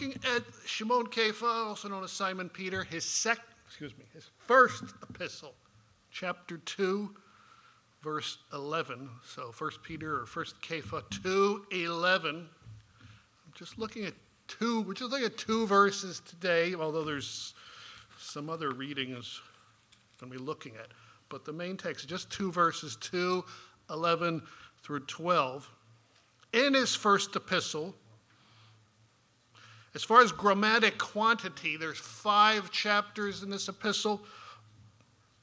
looking at Shimon Kepha, also known as Simon Peter, his sec, excuse me, his first epistle, chapter 2, verse 11. So 1 Peter or 1 Kepha 2, 11. I'm just looking at two, we're just looking at two verses today, although there's some other readings going to be looking at. But the main text just two verses, 2, 11 through 12. In his first epistle, as far as grammatic quantity, there's five chapters in this epistle.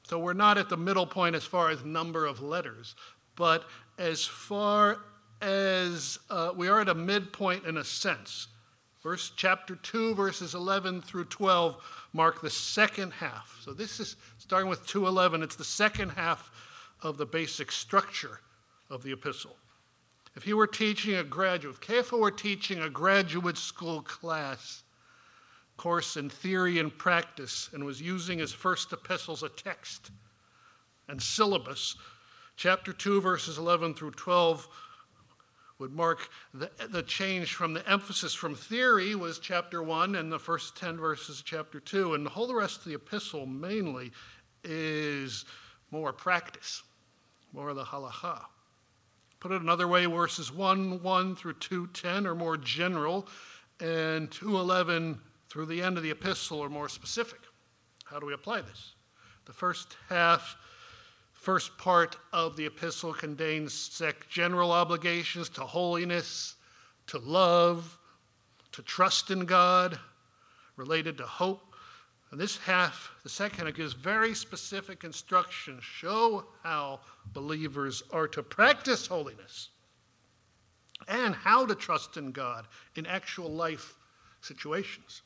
So we're not at the middle point as far as number of letters, but as far as uh, we are at a midpoint in a sense. Verse chapter 2, verses 11 through 12 mark the second half. So this is starting with 211, it's the second half of the basic structure of the epistle. If he were teaching a graduate, if Kepha were teaching a graduate school class, course in theory and practice, and was using his first epistle as a text and syllabus, chapter 2, verses 11 through 12 would mark the, the change from the emphasis from theory was chapter 1 and the first 10 verses of chapter 2 and the whole rest of the epistle mainly is more practice more the halacha put it another way verses 1 1 through 2 10 are more general and 211 through the end of the epistle are more specific how do we apply this the first half first part of the epistle contains general obligations to holiness, to love, to trust in God, related to hope. And this half, the second, gives very specific instructions, show how believers are to practice holiness and how to trust in God in actual life situations.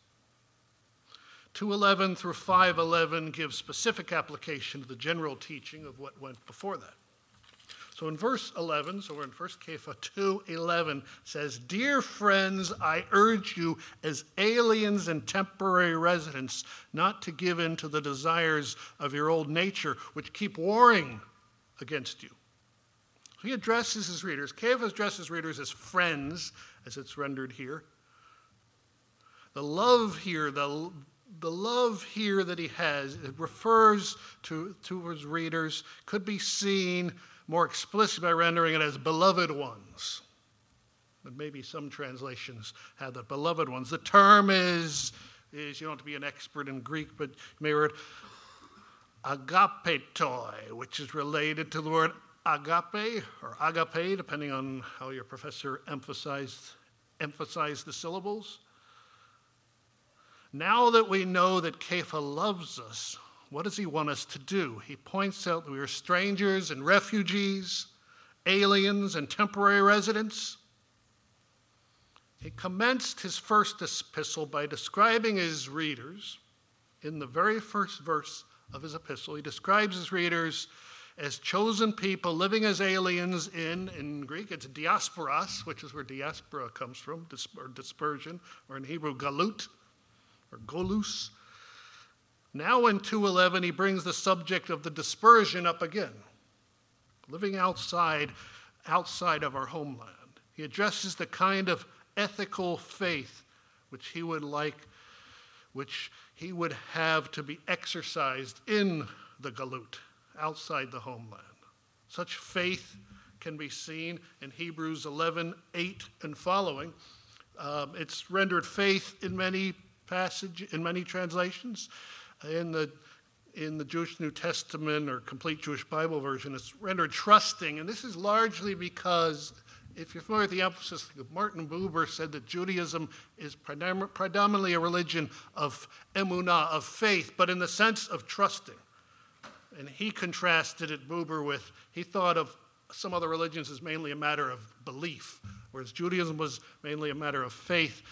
211 through 511 give specific application to the general teaching of what went before that. So in verse 11, so we're in 1 Kepha 2:11 says, "Dear friends, I urge you as aliens and temporary residents not to give in to the desires of your old nature which keep warring against you." So he addresses his readers. Kepha addresses readers as friends as it's rendered here. The love here, the the love here that he has, it refers to, to his readers, could be seen more explicitly by rendering it as beloved ones. But maybe some translations have the beloved ones. The term is, is you don't have to be an expert in Greek, but you may read agapetoi, which is related to the word agape or agape, depending on how your professor emphasized, emphasized the syllables. Now that we know that Kepha loves us, what does he want us to do? He points out that we are strangers and refugees, aliens and temporary residents. He commenced his first epistle by describing his readers in the very first verse of his epistle. He describes his readers as chosen people living as aliens in, in Greek, it's diasporas, which is where diaspora comes from, or dispersion, or in Hebrew, galut or Golus. Now in 211, he brings the subject of the dispersion up again, living outside, outside of our homeland. He addresses the kind of ethical faith which he would like, which he would have to be exercised in the Galut, outside the homeland. Such faith can be seen in Hebrews 11, 8 and following. Um, it's rendered faith in many passage in many translations. In the in the Jewish New Testament or complete Jewish Bible version, it's rendered trusting, and this is largely because if you're familiar with the emphasis, Martin Buber said that Judaism is predominantly a religion of emunah, of faith, but in the sense of trusting. And he contrasted it, Buber, with, he thought of some other religions as mainly a matter of belief, whereas Judaism was mainly a matter of faith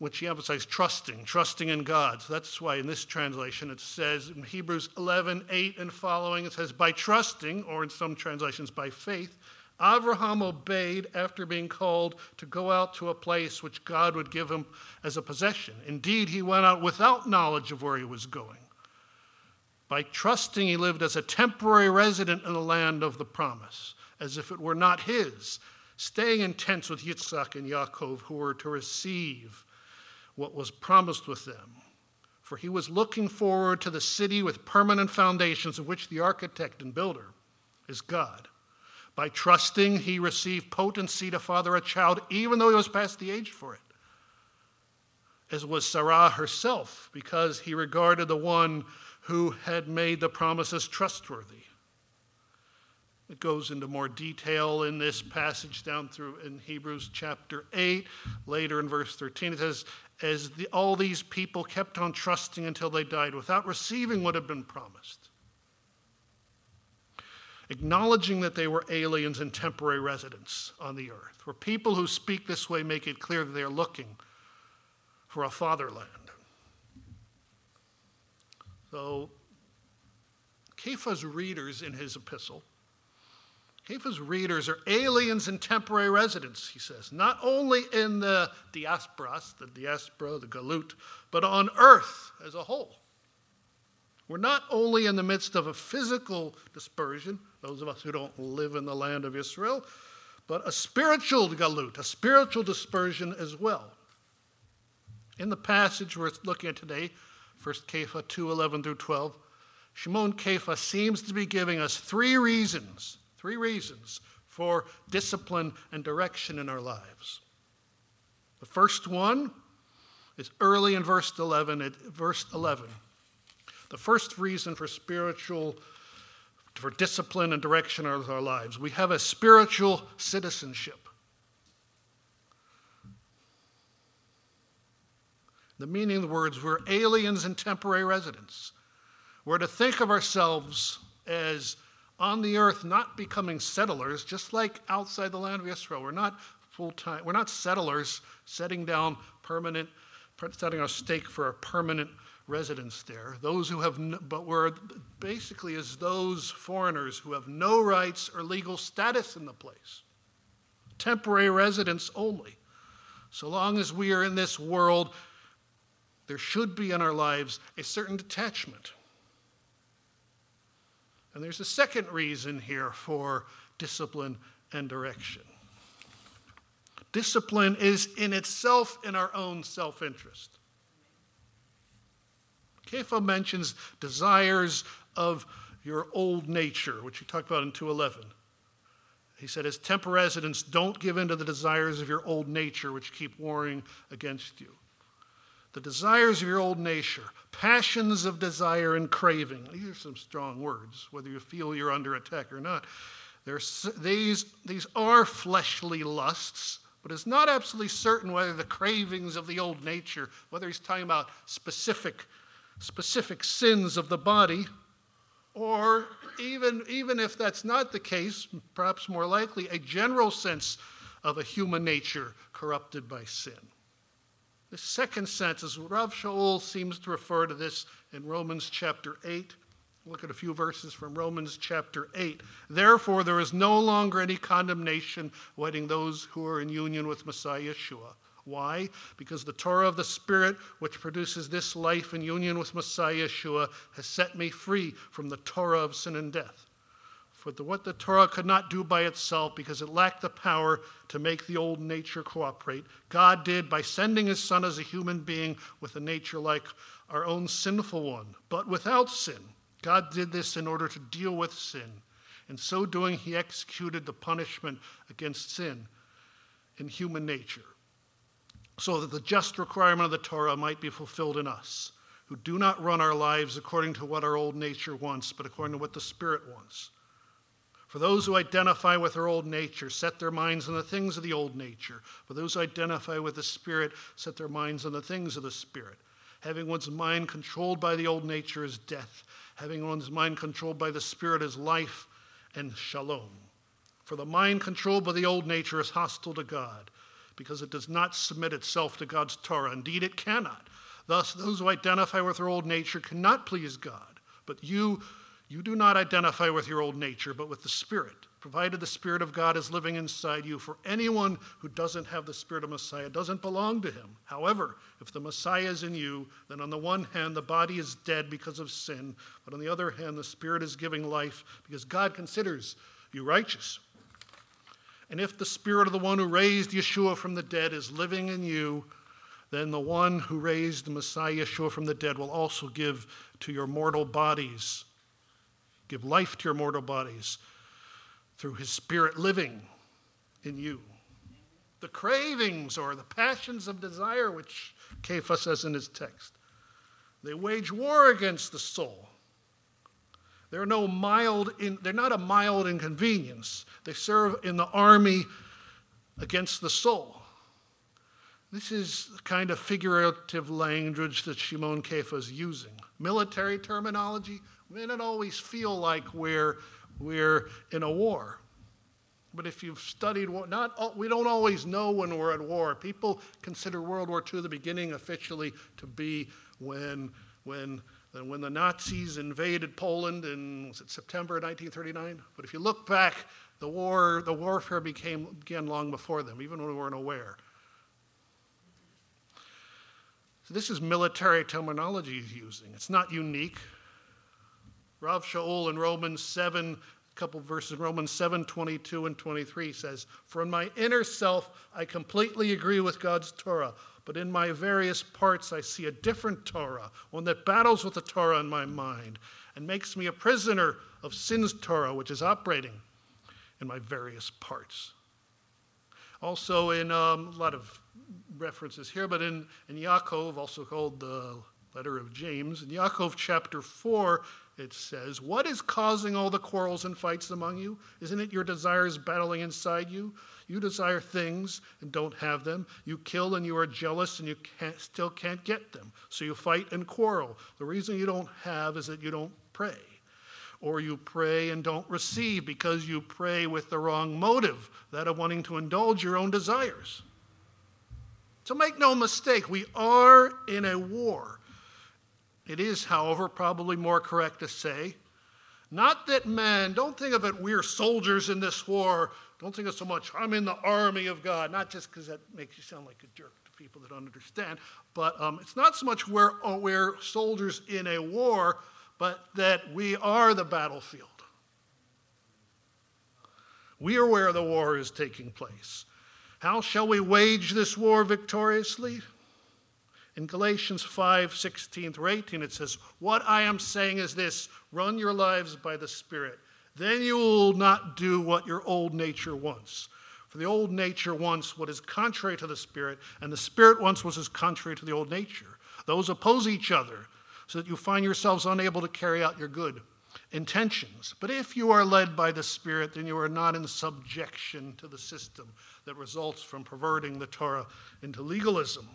which he emphasized trusting, trusting in God. So that's why in this translation it says in Hebrews 11, 8 and following, it says, by trusting, or in some translations, by faith, Abraham obeyed after being called to go out to a place which God would give him as a possession. Indeed, he went out without knowledge of where he was going. By trusting, he lived as a temporary resident in the land of the promise, as if it were not his, staying in tents with Yitzhak and Yaakov, who were to receive what was promised with them. For he was looking forward to the city with permanent foundations, of which the architect and builder is God. By trusting, he received potency to father a child, even though he was past the age for it, as was Sarah herself, because he regarded the one who had made the promises trustworthy. It goes into more detail in this passage down through in Hebrews chapter 8. Later in verse 13, it says, As the, all these people kept on trusting until they died without receiving what had been promised, acknowledging that they were aliens and temporary residents on the earth. For people who speak this way make it clear that they are looking for a fatherland. So, Kepha's readers in his epistle Kepha's readers are aliens and temporary residents, he says, not only in the diasporas, the diaspora, the galut, but on earth as a whole. We're not only in the midst of a physical dispersion, those of us who don't live in the land of Israel, but a spiritual galut, a spiritual dispersion as well. In the passage we're looking at today, 1 Kepha 2 11 through 12, Shimon Kepha seems to be giving us three reasons Three reasons for discipline and direction in our lives. The first one is early in verse 11. At verse 11. The first reason for spiritual, for discipline and direction of our lives. We have a spiritual citizenship. The meaning of the words, we're aliens and temporary residents. We're to think of ourselves as on the earth, not becoming settlers, just like outside the land of Israel. We're not full time, we're not settlers setting down permanent, setting our stake for a permanent residence there. Those who have, no, but we're basically as those foreigners who have no rights or legal status in the place. Temporary residents only. So long as we are in this world, there should be in our lives a certain detachment and there's a second reason here for discipline and direction. Discipline is in itself in our own self interest. Kepha mentions desires of your old nature, which he talked about in 211. He said, as temper residents, don't give in to the desires of your old nature, which keep warring against you the desires of your old nature, passions of desire and craving. These are some strong words, whether you feel you're under attack or not. There's, these, these are fleshly lusts, but it's not absolutely certain whether the cravings of the old nature, whether he's talking about specific, specific sins of the body, or even, even if that's not the case, perhaps more likely, a general sense of a human nature corrupted by sin. The second sense is Rav Shaul seems to refer to this in Romans chapter 8. Look at a few verses from Romans chapter 8. Therefore, there is no longer any condemnation awaiting those who are in union with Messiah Yeshua. Why? Because the Torah of the Spirit, which produces this life in union with Messiah Yeshua, has set me free from the Torah of sin and death. For the, what the Torah could not do by itself because it lacked the power to make the old nature cooperate, God did by sending his Son as a human being with a nature like our own sinful one, but without sin. God did this in order to deal with sin. In so doing, he executed the punishment against sin in human nature, so that the just requirement of the Torah might be fulfilled in us, who do not run our lives according to what our old nature wants, but according to what the Spirit wants. For those who identify with their old nature set their minds on the things of the old nature. For those who identify with the Spirit set their minds on the things of the Spirit. Having one's mind controlled by the old nature is death. Having one's mind controlled by the Spirit is life and shalom. For the mind controlled by the old nature is hostile to God, because it does not submit itself to God's Torah. Indeed, it cannot. Thus, those who identify with their old nature cannot please God. But you you do not identify with your old nature, but with the Spirit, provided the Spirit of God is living inside you. For anyone who doesn't have the Spirit of Messiah doesn't belong to him. However, if the Messiah is in you, then on the one hand, the body is dead because of sin, but on the other hand, the Spirit is giving life because God considers you righteous. And if the Spirit of the one who raised Yeshua from the dead is living in you, then the one who raised the Messiah Yeshua from the dead will also give to your mortal bodies, give life to your mortal bodies through his spirit living in you. The cravings or the passions of desire, which Kepha says in his text, they wage war against the soul. They're no mild in, they're not a mild inconvenience. They serve in the army against the soul. This is the kind of figurative language that Shimon Kefa is using. Military terminology may not always feel like we're, we're in a war. But if you've studied, not we don't always know when we're at war. People consider World War II the beginning officially to be when, when, when the Nazis invaded Poland in was it September 1939. But if you look back, the war, the warfare became began long before them, even when we weren't aware. So this is military terminology he's using. It's not unique. Rav Shaul in Romans 7, a couple verses, Romans 7, 22 and 23 says, For in my inner self I completely agree with God's Torah, but in my various parts I see a different Torah, one that battles with the Torah in my mind and makes me a prisoner of sin's Torah, which is operating in my various parts. Also, in um, a lot of references here, but in, in Yaakov, also called the letter of James, in Yaakov chapter 4, it says, What is causing all the quarrels and fights among you? Isn't it your desires battling inside you? You desire things and don't have them. You kill and you are jealous and you can't, still can't get them. So you fight and quarrel. The reason you don't have is that you don't pray. Or you pray and don't receive because you pray with the wrong motive, that of wanting to indulge your own desires. So make no mistake, we are in a war. It is, however, probably more correct to say, not that men, don't think of it, we're soldiers in this war. Don't think of so much, I'm in the army of God. Not just because that makes you sound like a jerk to people that don't understand, but um, it's not so much we're, oh, we're soldiers in a war, but that we are the battlefield. We are where the war is taking place. How shall we wage this war victoriously? In Galatians 5 16 through 18, it says, What I am saying is this run your lives by the Spirit. Then you will not do what your old nature wants. For the old nature wants what is contrary to the Spirit, and the Spirit wants what is contrary to the old nature. Those oppose each other, so that you find yourselves unable to carry out your good intentions. But if you are led by the Spirit, then you are not in subjection to the system that results from perverting the Torah into legalism.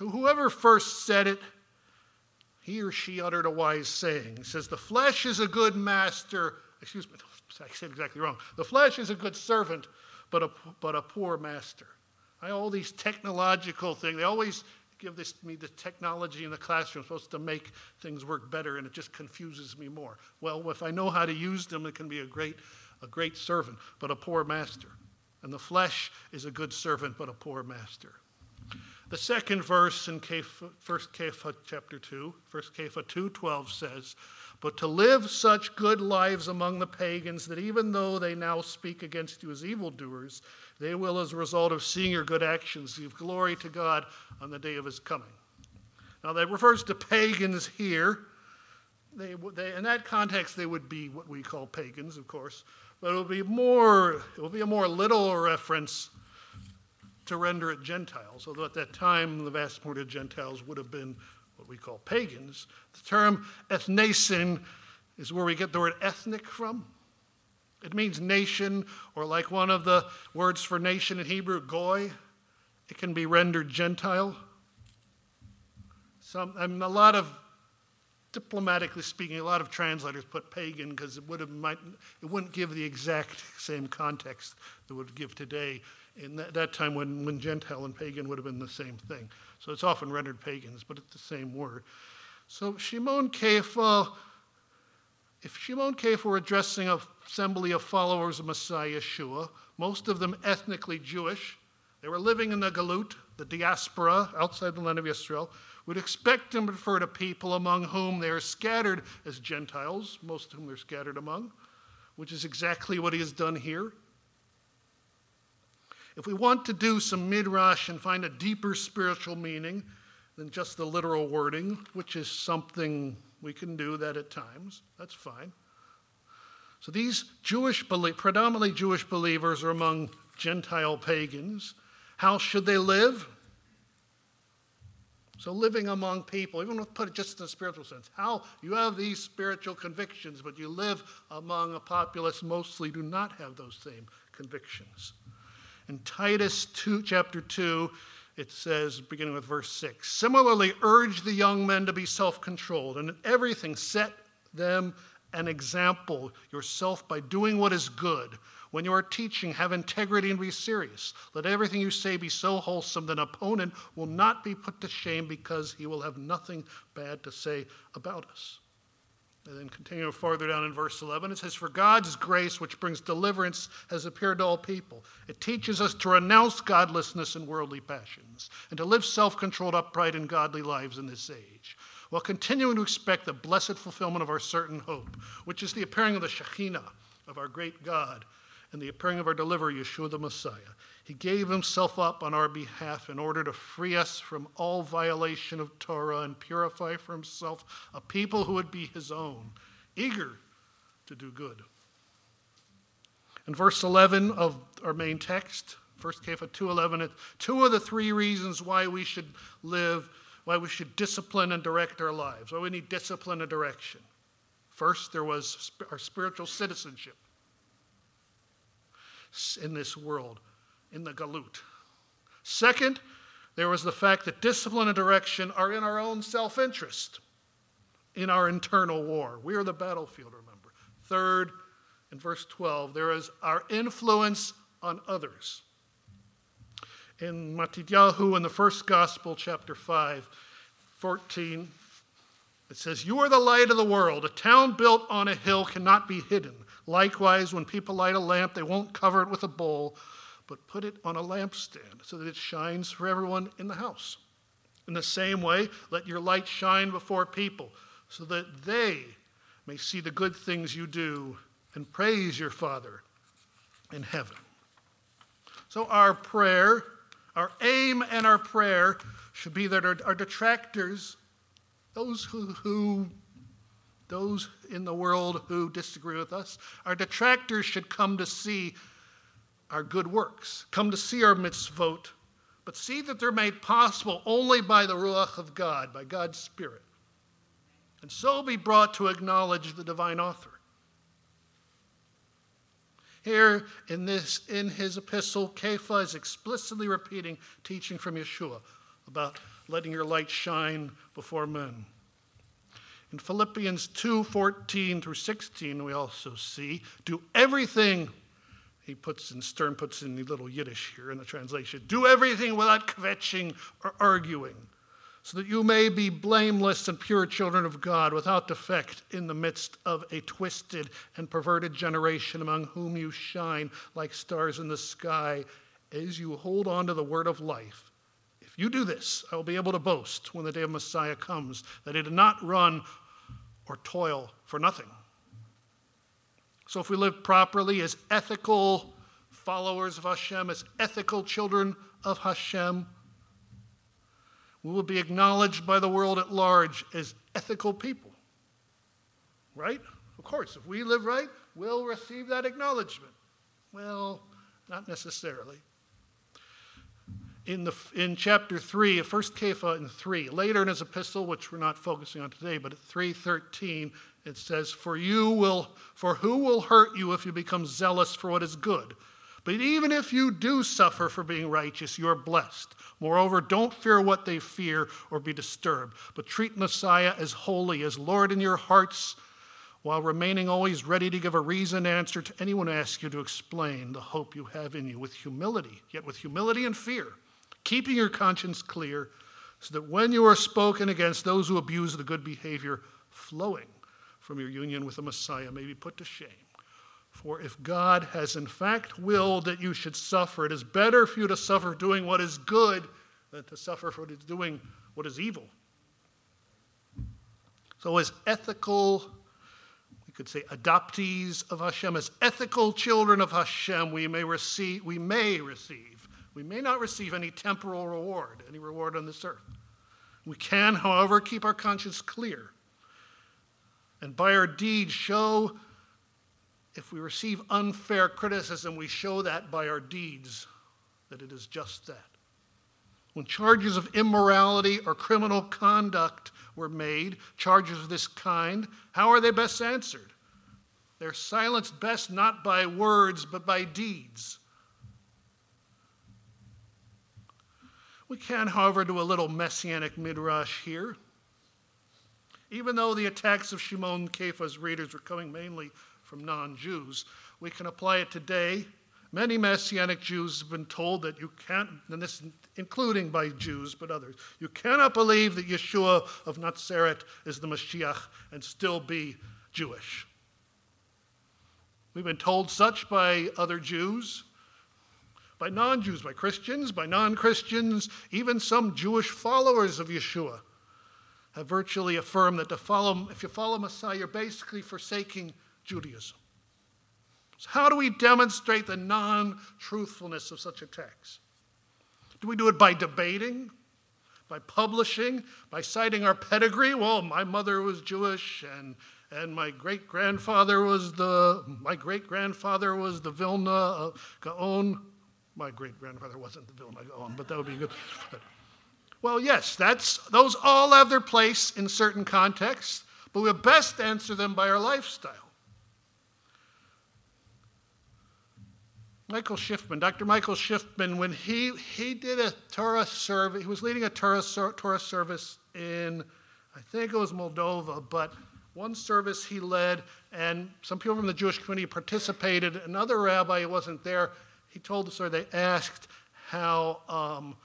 So, whoever first said it, he or she uttered a wise saying. He says, The flesh is a good master. Excuse me, I said exactly wrong. The flesh is a good servant, but a, but a poor master. I, all these technological things, they always give this, me the technology in the classroom supposed to make things work better, and it just confuses me more. Well, if I know how to use them, it can be a great, a great servant, but a poor master. And the flesh is a good servant, but a poor master. The second verse in 1 Kepha chapter 2, 1 Kepha 2.12 says, But to live such good lives among the pagans that even though they now speak against you as evildoers, they will, as a result of seeing your good actions, give glory to God on the day of his coming. Now, that refers to pagans here. They, they, in that context, they would be what we call pagans, of course, but it would be more, it would be a more literal reference to render it Gentiles, although at that time the vast majority of Gentiles would have been what we call pagans. The term ethnesin is where we get the word ethnic from. It means nation, or like one of the words for nation in Hebrew, goy. It can be rendered Gentile. Some, I mean, a lot of, diplomatically speaking, a lot of translators put pagan because it would have might, it wouldn't give the exact same context that would give today in that, that, time when, when Gentile and pagan would have been the same thing. So it's often rendered pagans, but it's the same word. So Shimon Kefa, if Shimon Kefa were addressing an assembly of followers of Messiah Yeshua, most of them ethnically Jewish, they were living in the Galut, the diaspora outside the land of Israel, would expect him to refer to people among whom they are scattered as Gentiles, most of whom they're scattered among, which is exactly what he has done here. If we want to do some midrash and find a deeper spiritual meaning than just the literal wording, which is something we can do that at times, that's fine. So these Jewish, predominantly Jewish believers are among Gentile pagans. How should they live? So, living among people, even with put it just in a spiritual sense, how you have these spiritual convictions, but you live among a populace mostly do not have those same convictions. In Titus 2, chapter 2, it says, beginning with verse 6 Similarly, urge the young men to be self controlled, and in everything set them an example yourself by doing what is good when you are teaching, have integrity and be serious. Let everything you say be so wholesome that an opponent will not be put to shame because he will have nothing bad to say about us. And then continuing farther down in verse 11, it says, For God's grace, which brings deliverance, has appeared to all people. It teaches us to renounce godlessness and worldly passions, and to live self controlled, upright, and godly lives in this age, while continuing to expect the blessed fulfillment of our certain hope, which is the appearing of the Shekhinah, of our great God, and the appearing of our deliverer, Yeshua the Messiah. He gave himself up on our behalf in order to free us from all violation of Torah and purify for himself a people who would be his own, eager to do good. In verse 11 of our main text, 1 Kepha 2.11, two of the three reasons why we should live, why we should discipline and direct our lives, why we need discipline and direction. First, there was our spiritual citizenship in this world, in the galut. Second, there was the fact that discipline and direction are in our own self interest, in our internal war. We are the battlefield, remember. Third, in verse 12, there is our influence on others. In Matityahu, in the first gospel, chapter 5, 14, it says, You are the light of the world. A town built on a hill cannot be hidden. Likewise, when people light a lamp, they won't cover it with a bowl, but put it on a lampstand so that it shines for everyone in the house. In the same way, let your light shine before people so that they may see the good things you do and praise your Father in heaven. So, our prayer, our aim and our prayer should be that our, our detractors, those who, who those in the world who disagree with us, our detractors should come to see our good works, come to see our mitzvot, but see that they're made possible only by the Ruach of God, by God's Spirit, and so be brought to acknowledge the divine author. Here in this in his epistle, Kepha is explicitly repeating teaching from Yeshua about letting your light shine before men. In Philippians 2 14 through 16, we also see do everything, he puts in, Stern puts in the little Yiddish here in the translation, do everything without kvetching or arguing, so that you may be blameless and pure children of God without defect in the midst of a twisted and perverted generation among whom you shine like stars in the sky as you hold on to the word of life if you do this, I will be able to boast when the day of Messiah comes that I did not run or toil for nothing. So, if we live properly as ethical followers of Hashem, as ethical children of Hashem, we will be acknowledged by the world at large as ethical people. Right? Of course, if we live right, we'll receive that acknowledgement. Well, not necessarily in, the, in chapter 3 of 1 Kepha in 3. Later in his epistle, which we're not focusing on today, but at 3.13, it says, For you will, for who will hurt you if you become zealous for what is good? But even if you do suffer for being righteous, you are blessed. Moreover, don't fear what they fear or be disturbed, but treat Messiah as holy, as Lord in your hearts, while remaining always ready to give a reasoned answer to anyone who asks you to explain the hope you have in you with humility, yet with humility and fear keeping your conscience clear, so that when you are spoken against those who abuse the good behavior flowing from your union with the Messiah may be put to shame. For if God has in fact willed that you should suffer, it is better for you to suffer doing what is good than to suffer for doing what is evil. So, as ethical, we could say adoptees of Hashem, as ethical children of Hashem, we may receive, we may receive We may not receive any temporal reward, any reward on this earth. We can, however, keep our conscience clear and by our deeds show, if we receive unfair criticism, we show that by our deeds that it is just that. When charges of immorality or criminal conduct were made, charges of this kind, how are they best answered? They're silenced best not by words, but by deeds. We can, however, do a little messianic midrash here. Even though the attacks of Shimon Kefa's readers were coming mainly from non Jews, we can apply it today. Many Messianic Jews have been told that you can't, and this including by Jews, but others, you cannot believe that Yeshua of Nazareth is the Mashiach and still be Jewish. We've been told such by other Jews, by non Jews, by Christians, by non Christians, even some Jewish followers of Yeshua have virtually affirmed that to follow, if you follow Messiah, you're basically forsaking Judaism. So how do we demonstrate the non truthfulness of such a text? Do we do it by debating, by publishing, by citing our pedigree? Well, my mother was Jewish and and my great grandfather was the my great grandfather was the Vilna Gaon. My great grandfather wasn't the Vilna Gaon, but that would be good. Well, yes, that's, those all have their place in certain contexts, but we best answer them by our lifestyle. Michael Schiffman, Dr. Michael Schiffman, when he, he did a Torah service, he was leading a Torah, Torah service in, I think it was Moldova, but one service he led, and some people from the Jewish community participated. Another rabbi wasn't there. He told the story. They asked how um,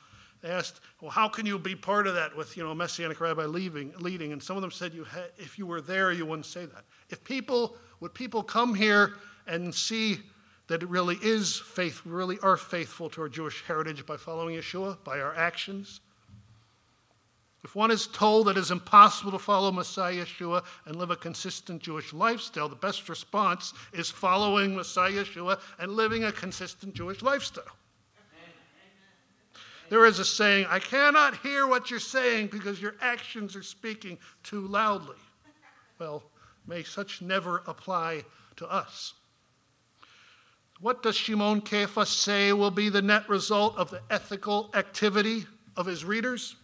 asked, well, how can you be part of that with, you know, a Messianic rabbi leaving, leading? And some of them said, you ha- if you were there, you wouldn't say that. If people, would people come here and see that it really is faith, we really are faithful to our Jewish heritage by following Yeshua, by our actions? If one is told that it is impossible to follow Messiah Yeshua and live a consistent Jewish lifestyle, the best response is following Messiah Yeshua and living a consistent Jewish lifestyle. There is a saying, I cannot hear what you're saying because your actions are speaking too loudly. Well, may such never apply to us. What does Shimon Kefa say will be the net result of the ethical activity of his readers?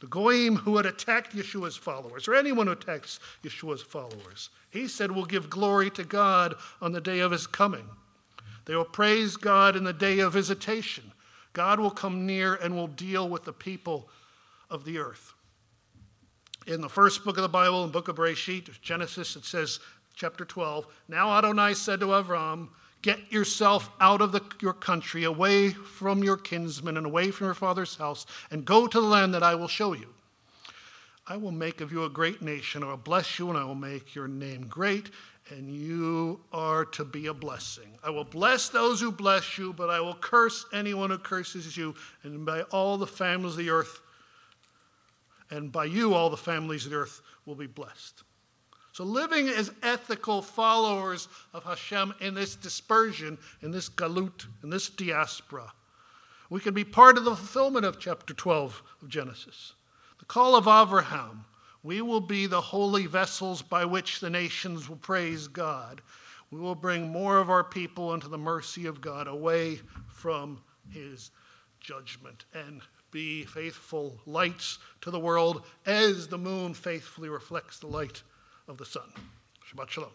The Goyim who had attacked Yeshua's followers, or anyone who attacks Yeshua's followers, he said will give glory to God on the day of his coming. They will praise God in the day of visitation. God will come near and will deal with the people of the earth. In the first book of the Bible, in book of Bereshit, Genesis, it says, chapter 12, Now Adonai said to Avram, Get yourself out of the, your country, away from your kinsmen and away from your father's house, and go to the land that I will show you. I will make of you a great nation. I will bless you, and I will make your name great, and you are to be a blessing. I will bless those who bless you, but I will curse anyone who curses you, and by all the families of the earth, and by you all the families of the earth will be blessed. So, living as ethical followers of Hashem in this dispersion, in this galut, in this diaspora, we can be part of the fulfillment of chapter 12 of Genesis. The call of Abraham we will be the holy vessels by which the nations will praise God. We will bring more of our people into the mercy of God away from his judgment and be faithful lights to the world as the moon faithfully reflects the light of the sun. Shabbat Shalom.